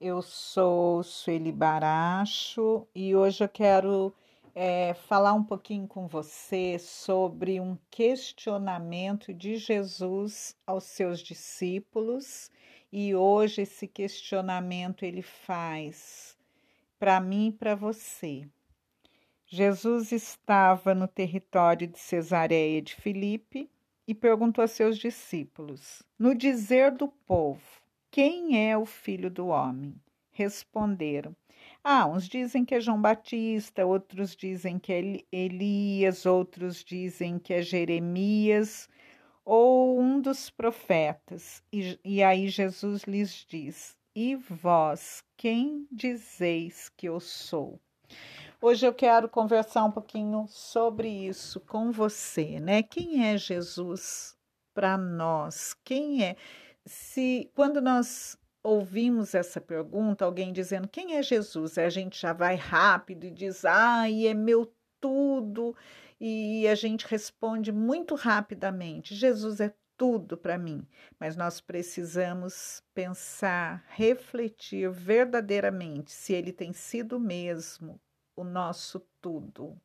Eu sou Sueli Baracho e hoje eu quero é, falar um pouquinho com você sobre um questionamento de Jesus aos seus discípulos e hoje esse questionamento ele faz para mim e para você. Jesus estava no território de Cesareia de Filipe e perguntou a seus discípulos: No dizer do povo, quem é o filho do homem? Responderam: Ah, uns dizem que é João Batista, outros dizem que é Elias, outros dizem que é Jeremias ou um dos profetas. E, e aí Jesus lhes diz: E vós, quem dizeis que eu sou? Hoje eu quero conversar um pouquinho sobre isso com você, né? Quem é Jesus para nós? Quem é? Se quando nós ouvimos essa pergunta, alguém dizendo quem é Jesus, a gente já vai rápido e diz, ai, é meu tudo, e a gente responde muito rapidamente: Jesus é tudo para mim. Mas nós precisamos pensar, refletir verdadeiramente se ele tem sido mesmo o nosso tudo.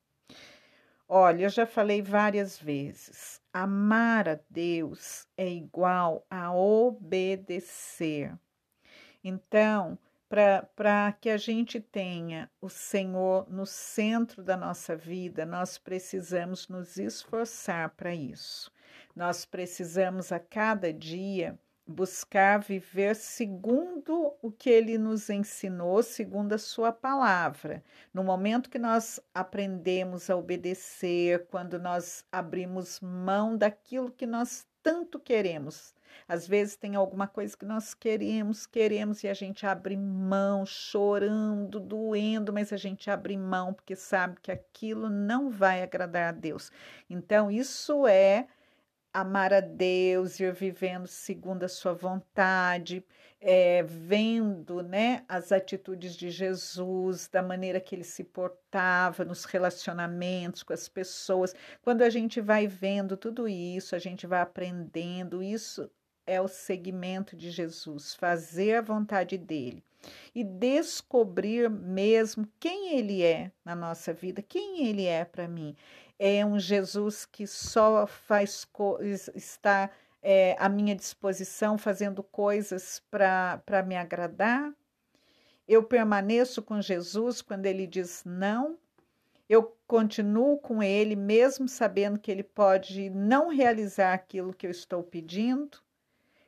Olha, eu já falei várias vezes, amar a Deus é igual a obedecer. Então, para que a gente tenha o Senhor no centro da nossa vida, nós precisamos nos esforçar para isso. Nós precisamos a cada dia buscar viver segundo o que ele nos ensinou, segundo a sua palavra. No momento que nós aprendemos a obedecer, quando nós abrimos mão daquilo que nós tanto queremos. Às vezes tem alguma coisa que nós queremos, queremos e a gente abre mão, chorando, doendo, mas a gente abre mão porque sabe que aquilo não vai agradar a Deus. Então, isso é amar a Deus, ir vivendo segundo a sua vontade, é, vendo né, as atitudes de Jesus, da maneira que ele se portava nos relacionamentos com as pessoas. Quando a gente vai vendo tudo isso, a gente vai aprendendo, isso é o segmento de Jesus, fazer a vontade dele e descobrir mesmo quem ele é na nossa vida, quem ele é para mim é um Jesus que só faz está é, à minha disposição fazendo coisas para me agradar? Eu permaneço com Jesus quando ele diz não? Eu continuo com ele mesmo sabendo que ele pode não realizar aquilo que eu estou pedindo?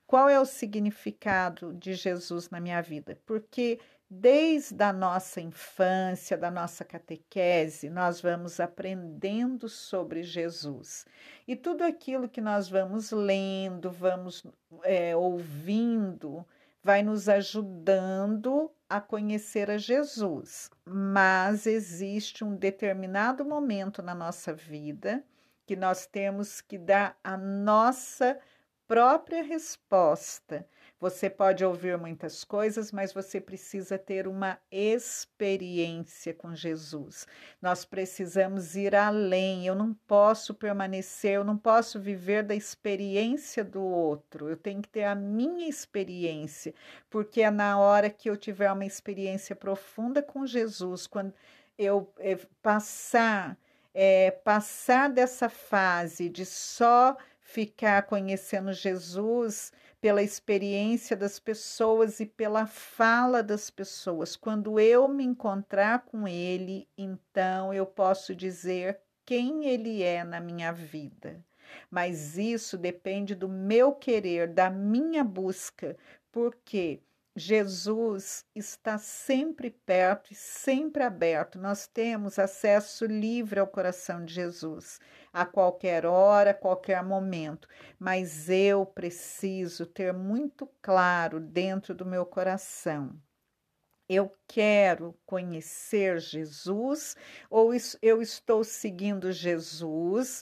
Qual é o significado de Jesus na minha vida? Porque Desde a nossa infância, da nossa catequese, nós vamos aprendendo sobre Jesus. E tudo aquilo que nós vamos lendo, vamos é, ouvindo, vai nos ajudando a conhecer a Jesus. Mas existe um determinado momento na nossa vida que nós temos que dar a nossa própria resposta você pode ouvir muitas coisas, mas você precisa ter uma experiência com Jesus. Nós precisamos ir além. Eu não posso permanecer, eu não posso viver da experiência do outro. Eu tenho que ter a minha experiência, porque é na hora que eu tiver uma experiência profunda com Jesus, quando eu é, passar é, passar dessa fase de só ficar conhecendo Jesus pela experiência das pessoas e pela fala das pessoas. Quando eu me encontrar com ele, então eu posso dizer quem ele é na minha vida. Mas isso depende do meu querer, da minha busca, porque Jesus está sempre perto e sempre aberto. Nós temos acesso livre ao coração de Jesus a qualquer hora, a qualquer momento, mas eu preciso ter muito claro dentro do meu coração. Eu quero conhecer Jesus ou eu estou seguindo Jesus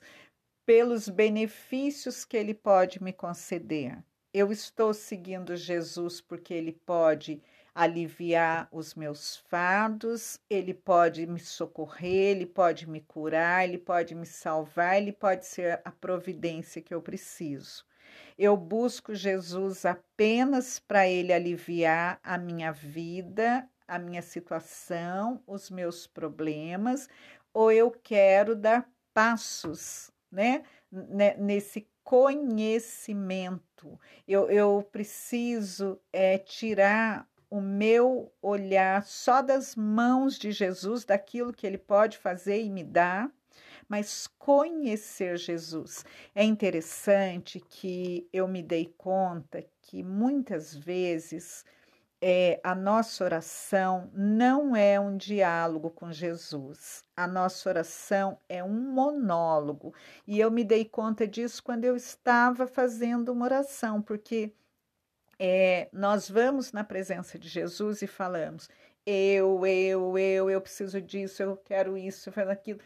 pelos benefícios que ele pode me conceder? Eu estou seguindo Jesus porque ele pode aliviar os meus fardos, ele pode me socorrer, ele pode me curar, ele pode me salvar, ele pode ser a providência que eu preciso. Eu busco Jesus apenas para ele aliviar a minha vida, a minha situação, os meus problemas, ou eu quero dar passos, né, nesse conhecimento. Eu, eu preciso é, tirar o meu olhar só das mãos de Jesus, daquilo que ele pode fazer e me dar, mas conhecer Jesus. É interessante que eu me dei conta que muitas vezes é, a nossa oração não é um diálogo com Jesus. A nossa oração é um monólogo. E eu me dei conta disso quando eu estava fazendo uma oração, porque é, nós vamos na presença de Jesus e falamos: eu, eu, eu, eu preciso disso, eu quero isso, eu quero aquilo.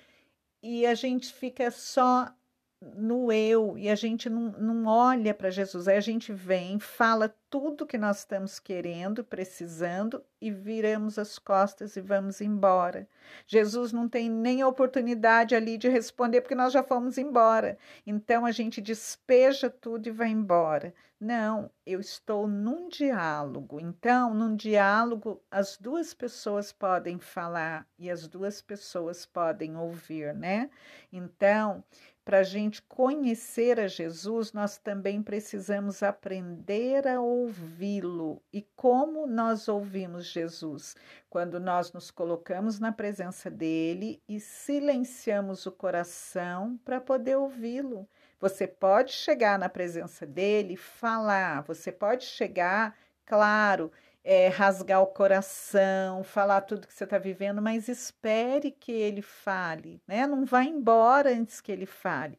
E a gente fica só no eu e a gente não, não olha para Jesus. Aí a gente vem, fala tudo que nós estamos querendo, precisando e viramos as costas e vamos embora. Jesus não tem nem oportunidade ali de responder porque nós já fomos embora. Então a gente despeja tudo e vai embora. Não, eu estou num diálogo. Então, num diálogo, as duas pessoas podem falar e as duas pessoas podem ouvir, né? Então, para a gente conhecer a Jesus, nós também precisamos aprender a ouvi-lo. E como nós ouvimos Jesus? Quando nós nos colocamos na presença dele e silenciamos o coração para poder ouvi-lo. Você pode chegar na presença dele, falar, você pode chegar, claro, é, rasgar o coração, falar tudo que você está vivendo, mas espere que ele fale, né? Não vá embora antes que ele fale.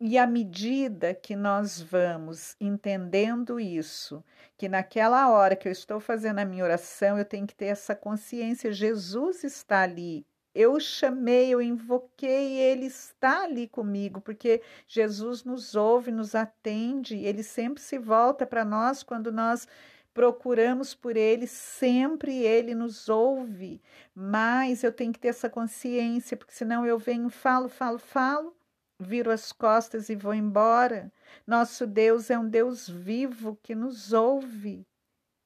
E à medida que nós vamos entendendo isso, que naquela hora que eu estou fazendo a minha oração, eu tenho que ter essa consciência: Jesus está ali. Eu chamei, eu invoquei, ele está ali comigo, porque Jesus nos ouve, nos atende, ele sempre se volta para nós quando nós procuramos por Ele, sempre Ele nos ouve, mas eu tenho que ter essa consciência, porque senão eu venho, falo, falo, falo, viro as costas e vou embora. Nosso Deus é um Deus vivo que nos ouve.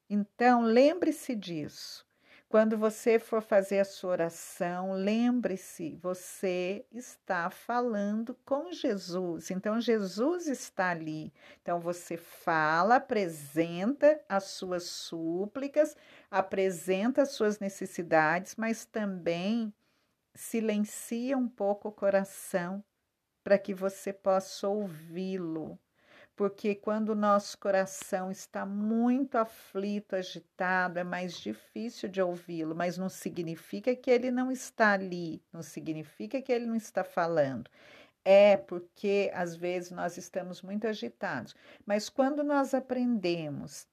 Então, lembre-se disso. Quando você for fazer a sua oração, lembre-se, você está falando com Jesus. Então, Jesus está ali. Então, você fala, apresenta as suas súplicas, apresenta as suas necessidades, mas também silencia um pouco o coração para que você possa ouvi-lo porque quando o nosso coração está muito aflito, agitado, é mais difícil de ouvi-lo, mas não significa que ele não está ali, não significa que ele não está falando. É porque às vezes nós estamos muito agitados, mas quando nós aprendemos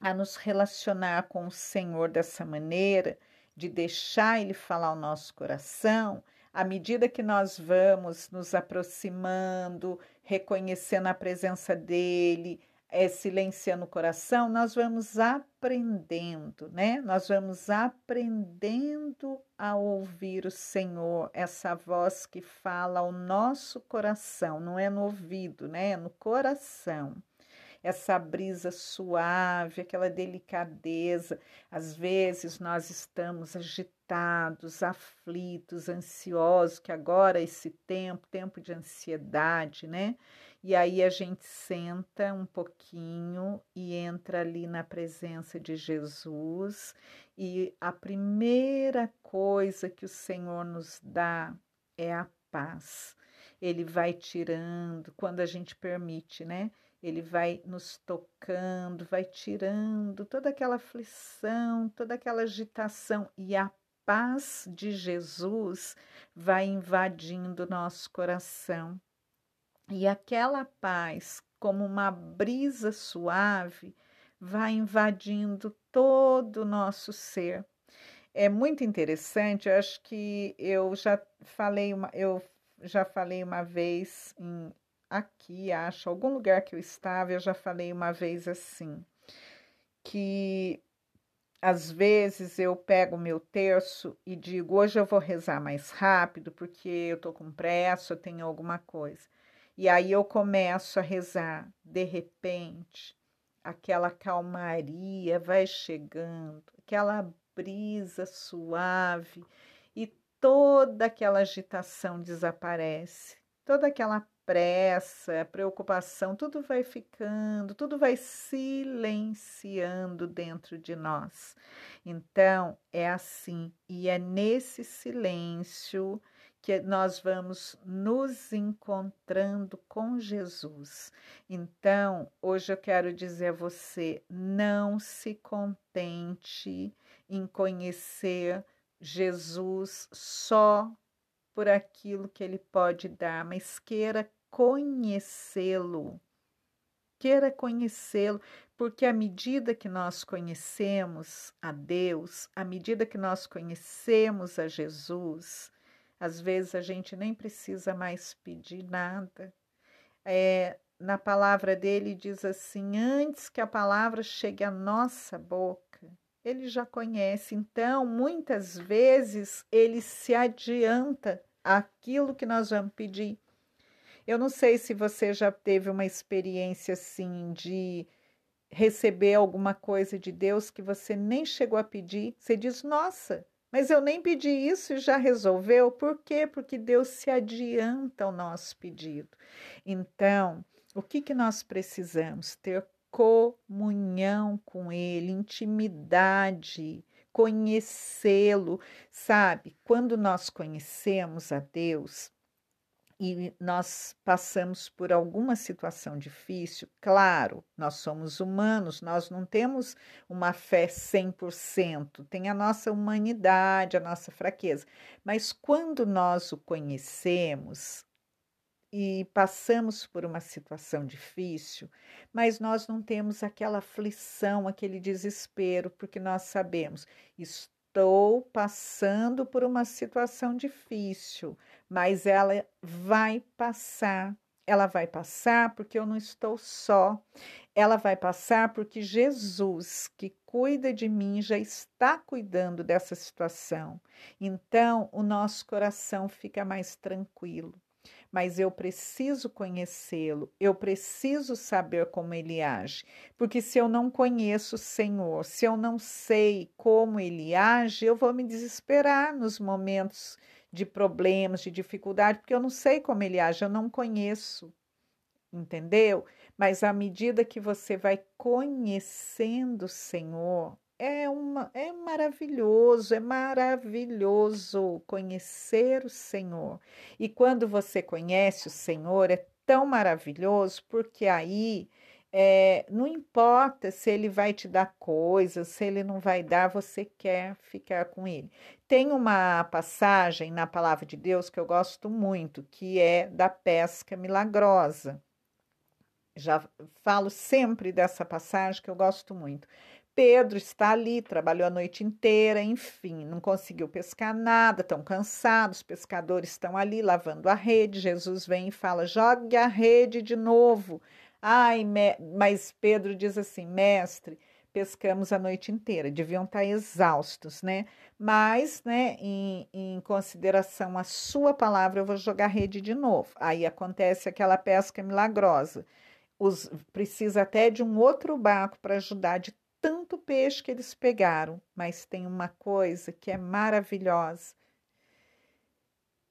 a nos relacionar com o Senhor dessa maneira, de deixar Ele falar o nosso coração, à medida que nós vamos nos aproximando, reconhecendo a presença dele, é, silenciando o coração, nós vamos aprendendo, né? Nós vamos aprendendo a ouvir o Senhor, essa voz que fala ao nosso coração, não é no ouvido, né? É no coração essa brisa suave, aquela delicadeza. Às vezes nós estamos agitados, aflitos, ansiosos, que agora esse tempo, tempo de ansiedade, né? E aí a gente senta um pouquinho e entra ali na presença de Jesus, e a primeira coisa que o Senhor nos dá é a paz. Ele vai tirando, quando a gente permite, né? ele vai nos tocando, vai tirando toda aquela aflição, toda aquela agitação e a paz de Jesus vai invadindo nosso coração. E aquela paz, como uma brisa suave, vai invadindo todo o nosso ser. É muito interessante, eu acho que eu já falei uma, eu já falei uma vez em, aqui, acho, algum lugar que eu estava, eu já falei uma vez assim, que às vezes eu pego o meu terço e digo, hoje eu vou rezar mais rápido porque eu tô com pressa, eu tenho alguma coisa. E aí eu começo a rezar. De repente, aquela calmaria vai chegando, aquela brisa suave e toda aquela agitação desaparece, toda aquela pressa, preocupação, tudo vai ficando, tudo vai silenciando dentro de nós. Então, é assim, e é nesse silêncio que nós vamos nos encontrando com Jesus. Então, hoje eu quero dizer a você: não se contente em conhecer Jesus só por aquilo que ele pode dar, mas queira conhecê-lo. Queira conhecê-lo, porque à medida que nós conhecemos a Deus, à medida que nós conhecemos a Jesus, às vezes a gente nem precisa mais pedir nada. É, na palavra dele diz assim: antes que a palavra chegue à nossa boca, ele já conhece. Então, muitas vezes, ele se adianta aquilo que nós vamos pedir. Eu não sei se você já teve uma experiência assim de receber alguma coisa de Deus que você nem chegou a pedir. Você diz: Nossa, mas eu nem pedi isso e já resolveu. Por quê? Porque Deus se adianta ao nosso pedido. Então, o que, que nós precisamos? Ter comunhão com Ele, intimidade, conhecê-lo, sabe? Quando nós conhecemos a Deus, e nós passamos por alguma situação difícil, claro, nós somos humanos, nós não temos uma fé 100%, tem a nossa humanidade, a nossa fraqueza, mas quando nós o conhecemos e passamos por uma situação difícil, mas nós não temos aquela aflição, aquele desespero, porque nós sabemos, estou passando por uma situação difícil, mas ela vai passar. Ela vai passar porque eu não estou só. Ela vai passar porque Jesus, que cuida de mim, já está cuidando dessa situação. Então, o nosso coração fica mais tranquilo mas eu preciso conhecê-lo, eu preciso saber como ele age, porque se eu não conheço o Senhor, se eu não sei como ele age, eu vou me desesperar nos momentos de problemas, de dificuldade, porque eu não sei como ele age, eu não conheço. Entendeu? Mas à medida que você vai conhecendo o Senhor, é, uma, é maravilhoso, é maravilhoso conhecer o Senhor. E quando você conhece o Senhor, é tão maravilhoso, porque aí é, não importa se ele vai te dar coisas, se ele não vai dar, você quer ficar com ele. Tem uma passagem na palavra de Deus que eu gosto muito, que é da pesca milagrosa. Já falo sempre dessa passagem que eu gosto muito. Pedro está ali, trabalhou a noite inteira, enfim, não conseguiu pescar nada, estão cansados, os pescadores estão ali lavando a rede. Jesus vem e fala: jogue a rede de novo. Ai, mas Pedro diz assim: mestre, pescamos a noite inteira, deviam estar exaustos, né? Mas, né, em, em consideração à sua palavra, eu vou jogar a rede de novo. Aí acontece aquela pesca milagrosa. Os, precisa até de um outro barco para ajudar de tanto peixe que eles pegaram, mas tem uma coisa que é maravilhosa.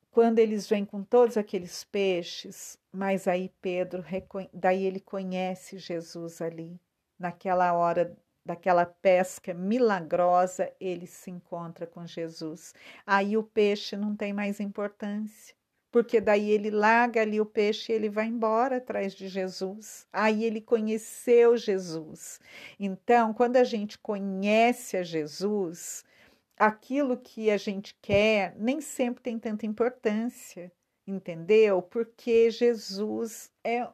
Quando eles vêm com todos aqueles peixes, mas aí Pedro, daí ele conhece Jesus ali, naquela hora daquela pesca milagrosa, ele se encontra com Jesus. Aí o peixe não tem mais importância porque daí ele larga ali o peixe e ele vai embora atrás de Jesus. Aí ele conheceu Jesus. Então, quando a gente conhece a Jesus, aquilo que a gente quer nem sempre tem tanta importância, entendeu? Porque Jesus é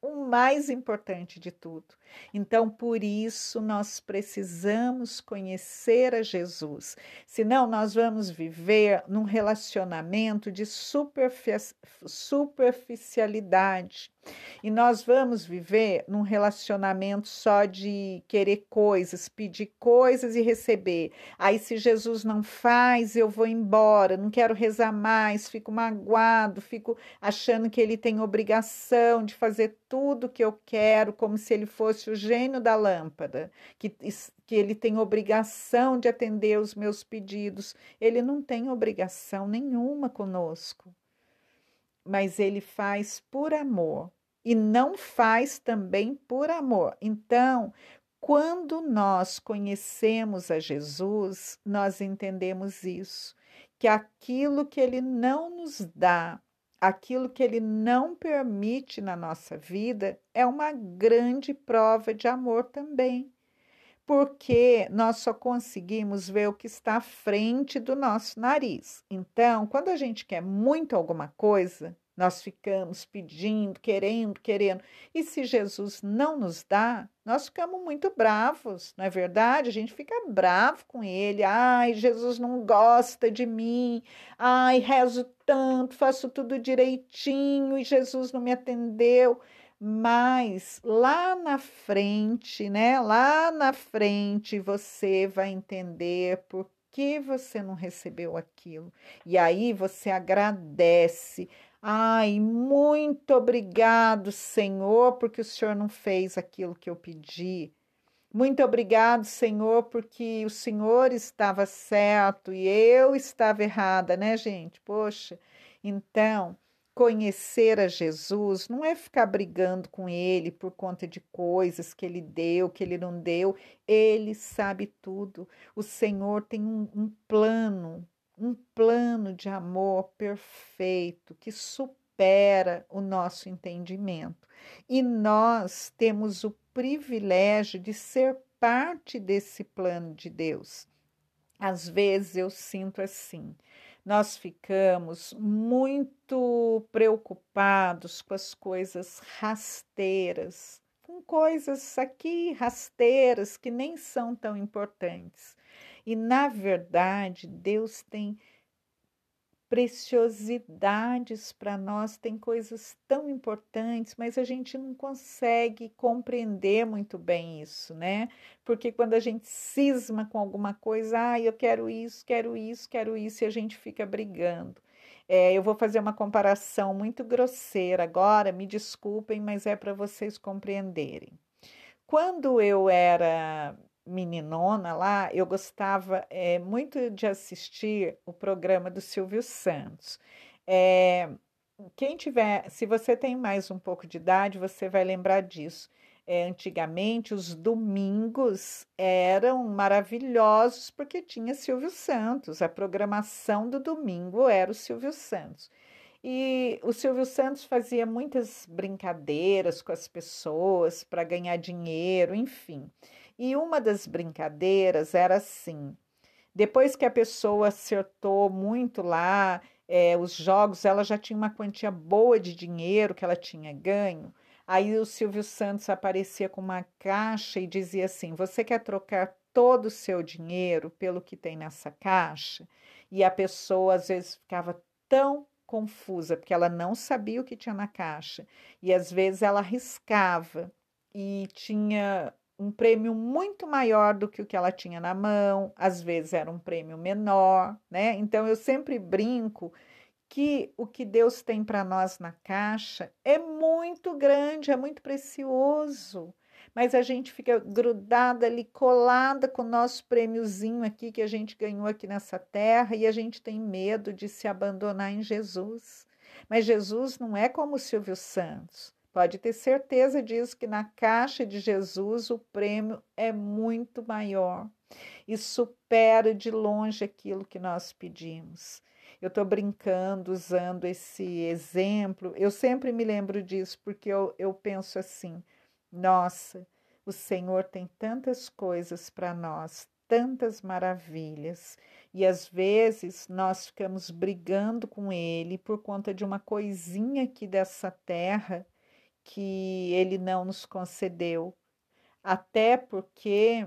o mais importante de tudo. Então, por isso, nós precisamos conhecer a Jesus. Senão, nós vamos viver num relacionamento de superficialidade. E nós vamos viver num relacionamento só de querer coisas, pedir coisas e receber. Aí, se Jesus não faz, eu vou embora, não quero rezar mais, fico magoado, fico achando que ele tem obrigação de fazer tudo que eu quero, como se ele fosse o gênio da lâmpada, que, que ele tem obrigação de atender os meus pedidos. Ele não tem obrigação nenhuma conosco mas ele faz por amor e não faz também por amor. Então, quando nós conhecemos a Jesus, nós entendemos isso, que aquilo que ele não nos dá, aquilo que ele não permite na nossa vida, é uma grande prova de amor também. Porque nós só conseguimos ver o que está à frente do nosso nariz. Então, quando a gente quer muito alguma coisa, nós ficamos pedindo, querendo, querendo. E se Jesus não nos dá, nós ficamos muito bravos, não é verdade? A gente fica bravo com ele. Ai, Jesus não gosta de mim. Ai, rezo tanto, faço tudo direitinho e Jesus não me atendeu. Mas lá na frente, né? Lá na frente você vai entender por que você não recebeu aquilo. E aí você agradece Ai, muito obrigado, Senhor, porque o Senhor não fez aquilo que eu pedi. Muito obrigado, Senhor, porque o Senhor estava certo e eu estava errada, né, gente? Poxa, então, conhecer a Jesus não é ficar brigando com ele por conta de coisas que ele deu, que ele não deu. Ele sabe tudo. O Senhor tem um, um plano um plano de amor perfeito que supera o nosso entendimento. E nós temos o privilégio de ser parte desse plano de Deus. Às vezes eu sinto assim, nós ficamos muito preocupados com as coisas rasteiras, com coisas aqui rasteiras que nem são tão importantes. E, na verdade, Deus tem preciosidades para nós, tem coisas tão importantes, mas a gente não consegue compreender muito bem isso, né? Porque quando a gente cisma com alguma coisa, ah, eu quero isso, quero isso, quero isso, e a gente fica brigando. É, eu vou fazer uma comparação muito grosseira agora, me desculpem, mas é para vocês compreenderem. Quando eu era meninona lá, eu gostava é, muito de assistir o programa do Silvio Santos. É, quem tiver, se você tem mais um pouco de idade, você vai lembrar disso. É, antigamente, os domingos eram maravilhosos porque tinha Silvio Santos. A programação do domingo era o Silvio Santos. E o Silvio Santos fazia muitas brincadeiras com as pessoas para ganhar dinheiro, enfim. E uma das brincadeiras era assim: depois que a pessoa acertou muito lá é, os jogos, ela já tinha uma quantia boa de dinheiro que ela tinha ganho. Aí o Silvio Santos aparecia com uma caixa e dizia assim: Você quer trocar todo o seu dinheiro pelo que tem nessa caixa? E a pessoa às vezes ficava tão confusa, porque ela não sabia o que tinha na caixa. E às vezes ela arriscava e tinha um prêmio muito maior do que o que ela tinha na mão, às vezes era um prêmio menor, né? Então eu sempre brinco que o que Deus tem para nós na caixa é muito grande, é muito precioso. Mas a gente fica grudada ali, colada com o nosso prêmiozinho aqui que a gente ganhou aqui nessa terra e a gente tem medo de se abandonar em Jesus. Mas Jesus não é como o Silvio Santos. Pode ter certeza disso que na caixa de Jesus o prêmio é muito maior e supera de longe aquilo que nós pedimos. Eu estou brincando, usando esse exemplo. Eu sempre me lembro disso, porque eu, eu penso assim: nossa, o Senhor tem tantas coisas para nós, tantas maravilhas, e às vezes nós ficamos brigando com Ele por conta de uma coisinha aqui dessa terra que ele não nos concedeu, até porque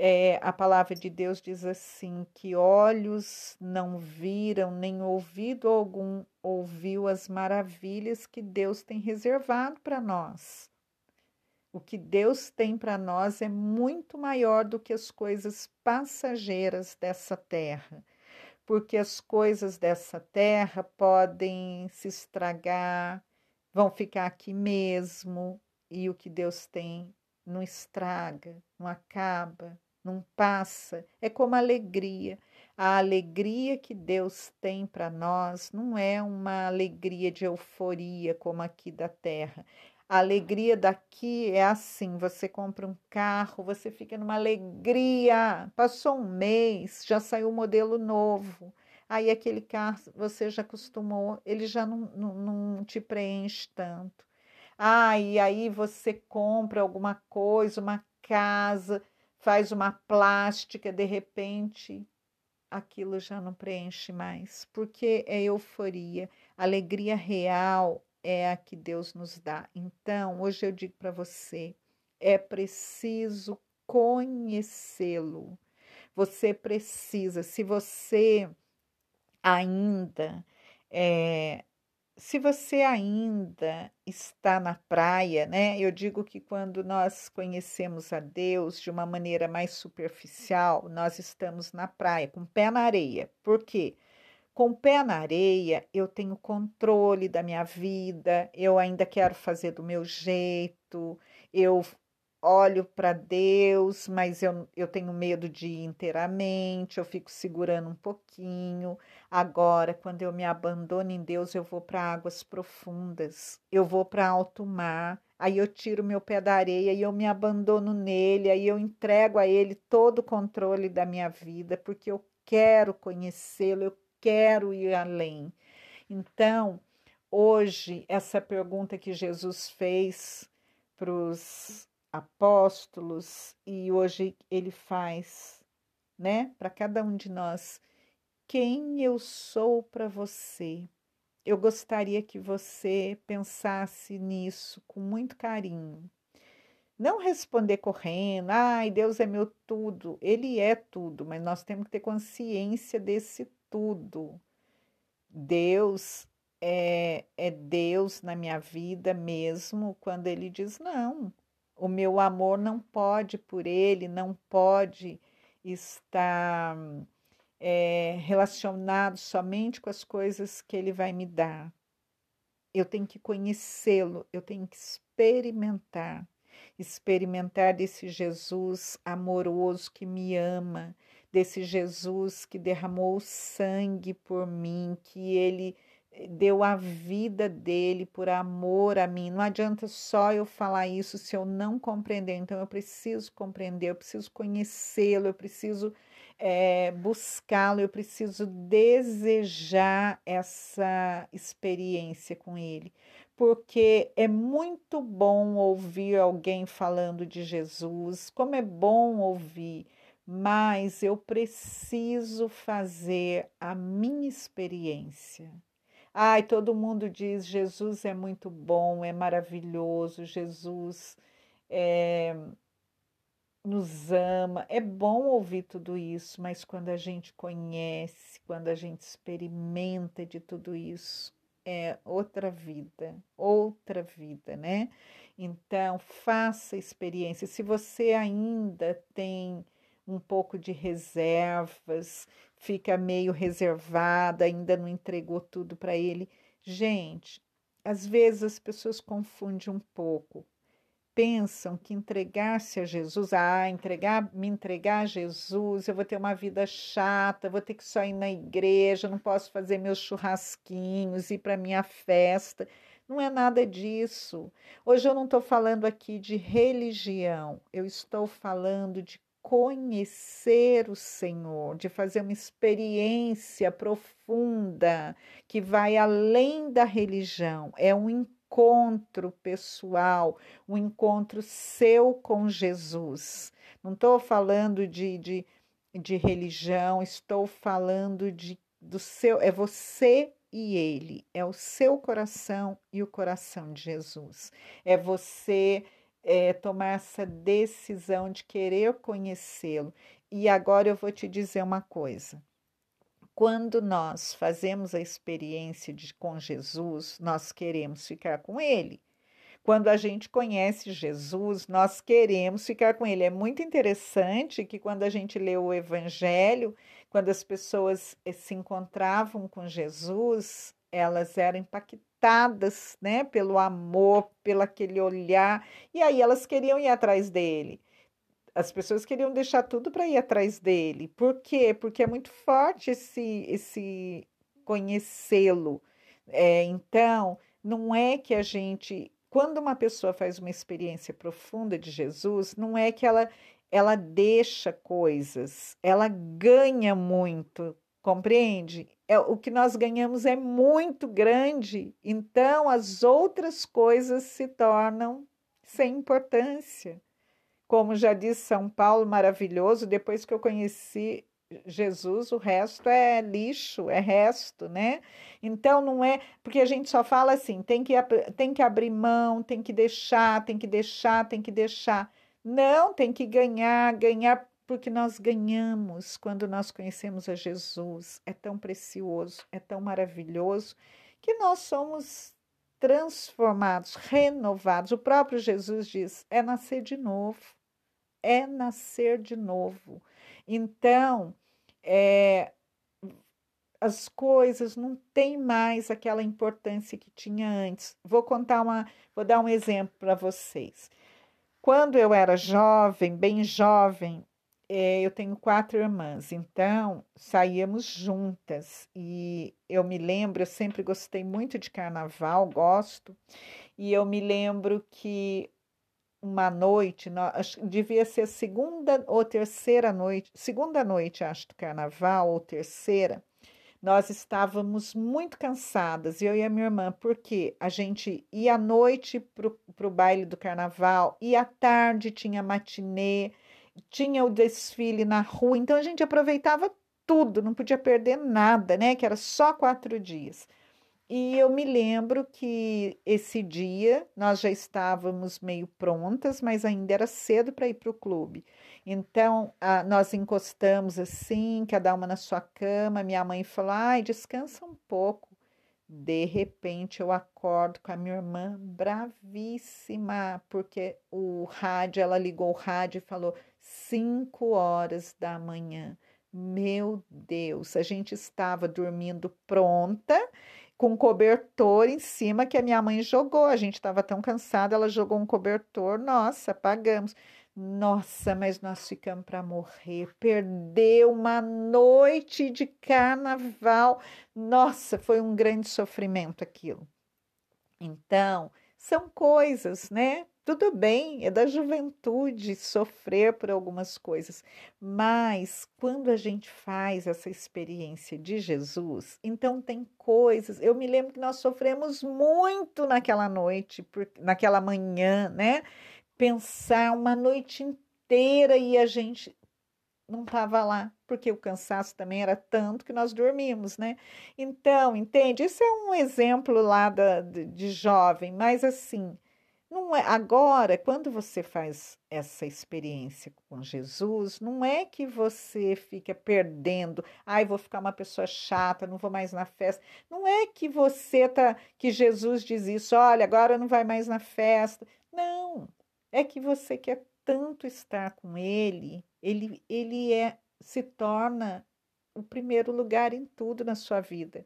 É, a palavra de Deus diz assim: que olhos não viram, nem ouvido algum ouviu as maravilhas que Deus tem reservado para nós. O que Deus tem para nós é muito maior do que as coisas passageiras dessa terra, porque as coisas dessa terra podem se estragar, vão ficar aqui mesmo, e o que Deus tem não estraga, não acaba, não passa. É como a alegria. A alegria que Deus tem para nós não é uma alegria de euforia como aqui da terra. A alegria daqui é assim: você compra um carro, você fica numa alegria. Passou um mês, já saiu um modelo novo. Aí aquele carro você já acostumou, ele já não, não, não te preenche tanto. Ah, e aí você compra alguma coisa, uma casa, faz uma plástica, de repente aquilo já não preenche mais, porque é euforia. Alegria real é a que Deus nos dá. Então, hoje eu digo para você, é preciso conhecê-lo. Você precisa, se você ainda é, se você ainda está na praia, né? Eu digo que quando nós conhecemos a Deus de uma maneira mais superficial, nós estamos na praia, com o pé na areia. Por quê? Com o pé na areia, eu tenho controle da minha vida, eu ainda quero fazer do meu jeito, eu olho para Deus, mas eu, eu tenho medo de ir inteiramente, eu fico segurando um pouquinho. Agora, quando eu me abandono em Deus, eu vou para águas profundas, eu vou para alto mar. Aí eu tiro meu pé da areia e eu me abandono nele, aí eu entrego a ele todo o controle da minha vida, porque eu quero conhecê-lo, eu quero ir além. Então, hoje, essa pergunta que Jesus fez para os apóstolos e hoje ele faz, né, para cada um de nós, quem eu sou para você. Eu gostaria que você pensasse nisso com muito carinho. Não responder correndo, ai, Deus é meu tudo. Ele é tudo, mas nós temos que ter consciência desse tudo. Deus é, é Deus na minha vida mesmo quando ele diz não, o meu amor não pode por ele, não pode estar é, relacionado somente com as coisas que ele vai me dar. Eu tenho que conhecê-lo, eu tenho que experimentar, experimentar desse Jesus amoroso que me ama, desse Jesus que derramou sangue por mim, que ele deu a vida dele por amor a mim. Não adianta só eu falar isso se eu não compreender. Então eu preciso compreender, eu preciso conhecê-lo, eu preciso é, buscá-lo, eu preciso desejar essa experiência com ele. Porque é muito bom ouvir alguém falando de Jesus, como é bom ouvir, mas eu preciso fazer a minha experiência. Ai, todo mundo diz: Jesus é muito bom, é maravilhoso, Jesus é, nos ama. É bom ouvir tudo isso, mas quando a gente conhece, quando a gente experimenta de tudo isso, é outra vida, outra vida, né? Então, faça experiência. Se você ainda tem um pouco de reservas, fica meio reservada, ainda não entregou tudo para ele. Gente, às vezes as pessoas confundem um pouco. Pensam que entregar-se a Jesus, ah, entregar, me entregar a Jesus, eu vou ter uma vida chata, vou ter que só ir na igreja, não posso fazer meus churrasquinhos, ir para minha festa. Não é nada disso. Hoje eu não estou falando aqui de religião, eu estou falando de conhecer o Senhor, de fazer uma experiência profunda que vai além da religião, é um encontro pessoal, um encontro seu com Jesus. Não estou falando de, de, de religião, estou falando de, do seu, é você e ele, é o seu coração e o coração de Jesus. É você é, tomar essa decisão de querer conhecê-lo. E agora eu vou te dizer uma coisa. Quando nós fazemos a experiência de com Jesus, nós queremos ficar com ele. Quando a gente conhece Jesus, nós queremos ficar com ele. É muito interessante que quando a gente lê o evangelho, quando as pessoas eh, se encontravam com Jesus, elas eram impactadas, né, pelo amor, pelo aquele olhar, e aí elas queriam ir atrás dele. As pessoas queriam deixar tudo para ir atrás dele. Por quê? Porque é muito forte esse, esse conhecê-lo. É, então, não é que a gente. Quando uma pessoa faz uma experiência profunda de Jesus, não é que ela, ela deixa coisas, ela ganha muito, compreende? É, o que nós ganhamos é muito grande, então as outras coisas se tornam sem importância. Como já disse São Paulo, maravilhoso, depois que eu conheci Jesus, o resto é lixo, é resto, né? Então não é, porque a gente só fala assim, tem que, tem que abrir mão, tem que deixar, tem que deixar, tem que deixar. Não, tem que ganhar, ganhar, porque nós ganhamos quando nós conhecemos a Jesus. É tão precioso, é tão maravilhoso, que nós somos transformados, renovados. O próprio Jesus diz: é nascer de novo é nascer de novo. Então, é, as coisas não têm mais aquela importância que tinha antes. Vou contar uma, vou dar um exemplo para vocês. Quando eu era jovem, bem jovem, é, eu tenho quatro irmãs, então saíamos juntas. E eu me lembro, eu sempre gostei muito de carnaval, gosto, e eu me lembro que uma noite, devia ser segunda ou terceira noite, segunda noite, acho, do carnaval, ou terceira, nós estávamos muito cansadas, eu e a minha irmã, porque a gente ia à noite para o baile do carnaval, e à tarde tinha matinê, tinha o desfile na rua, então a gente aproveitava tudo, não podia perder nada, né? Que era só quatro dias. E eu me lembro que esse dia nós já estávamos meio prontas, mas ainda era cedo para ir para o clube. Então, a, nós encostamos assim, cada uma na sua cama. Minha mãe falou: ai, descansa um pouco. De repente, eu acordo com a minha irmã bravíssima, porque o rádio, ela ligou o rádio e falou: cinco horas da manhã. Meu Deus, a gente estava dormindo pronta com cobertor em cima que a minha mãe jogou. A gente estava tão cansada, ela jogou um cobertor, nossa, pagamos. Nossa, mas nós ficamos para morrer. Perdeu uma noite de carnaval. Nossa, foi um grande sofrimento aquilo. Então, são coisas, né? Tudo bem, é da juventude sofrer por algumas coisas, mas quando a gente faz essa experiência de Jesus, então tem coisas. Eu me lembro que nós sofremos muito naquela noite, naquela manhã, né? Pensar uma noite inteira e a gente não estava lá, porque o cansaço também era tanto que nós dormimos, né? Então, entende? Isso é um exemplo lá da, de, de jovem, mas assim não é agora, quando você faz essa experiência com Jesus, não é que você fica perdendo, ai, vou ficar uma pessoa chata, não vou mais na festa. Não é que você tá que Jesus diz isso, olha, agora não vai mais na festa. Não. É que você quer tanto estar com ele, ele ele é se torna o primeiro lugar em tudo na sua vida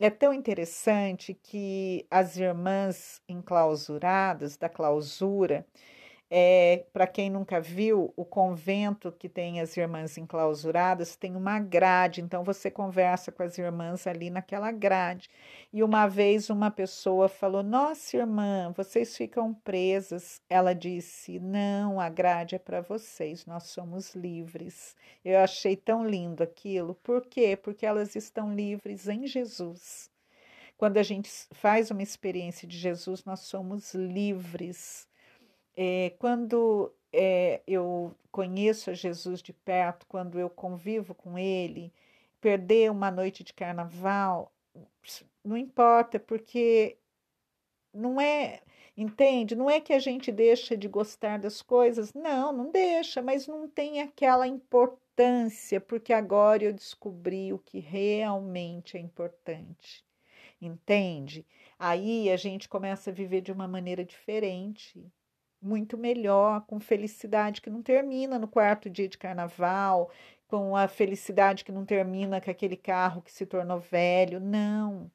é tão interessante que as irmãs enclausuradas da clausura, é, Para quem nunca viu, o convento que tem as irmãs enclausuradas tem uma grade, então você conversa com as irmãs ali naquela grade. E uma vez uma pessoa falou: Nossa, irmã, vocês ficam presas. Ela disse: Não, a grade é para vocês, nós somos livres. Eu achei tão lindo aquilo. Por quê? Porque elas estão livres em Jesus. Quando a gente faz uma experiência de Jesus, nós somos livres é, quando é, eu conheço a Jesus de perto, quando eu convivo com ele, perder uma noite de carnaval, não importa, porque não é, entende? Não é que a gente deixa de gostar das coisas, não, não deixa, mas não tem aquela importância, porque agora eu descobri o que realmente é importante. Entende? Aí a gente começa a viver de uma maneira diferente, muito melhor, com felicidade que não termina no quarto dia de carnaval, com a felicidade que não termina com aquele carro que se tornou velho. Não.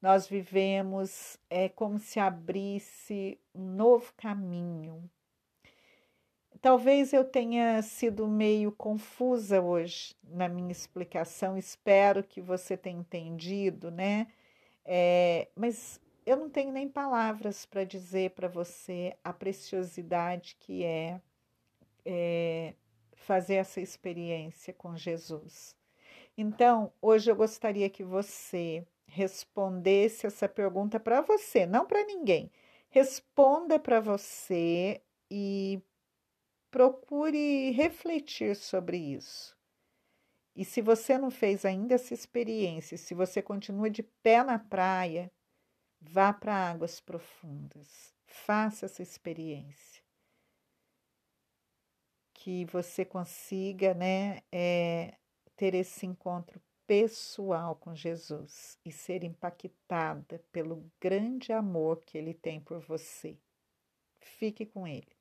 Nós vivemos é como se abrisse um novo caminho. Talvez eu tenha sido meio confusa hoje na minha explicação, espero que você tenha entendido, né? É, mas eu não tenho nem palavras para dizer para você a preciosidade que é, é fazer essa experiência com Jesus. Então, hoje eu gostaria que você respondesse essa pergunta para você, não para ninguém. Responda para você e procure refletir sobre isso. E se você não fez ainda essa experiência, se você continua de pé na praia, vá para águas profundas. Faça essa experiência. Que você consiga né, é, ter esse encontro pessoal com Jesus e ser impactada pelo grande amor que ele tem por você. Fique com ele.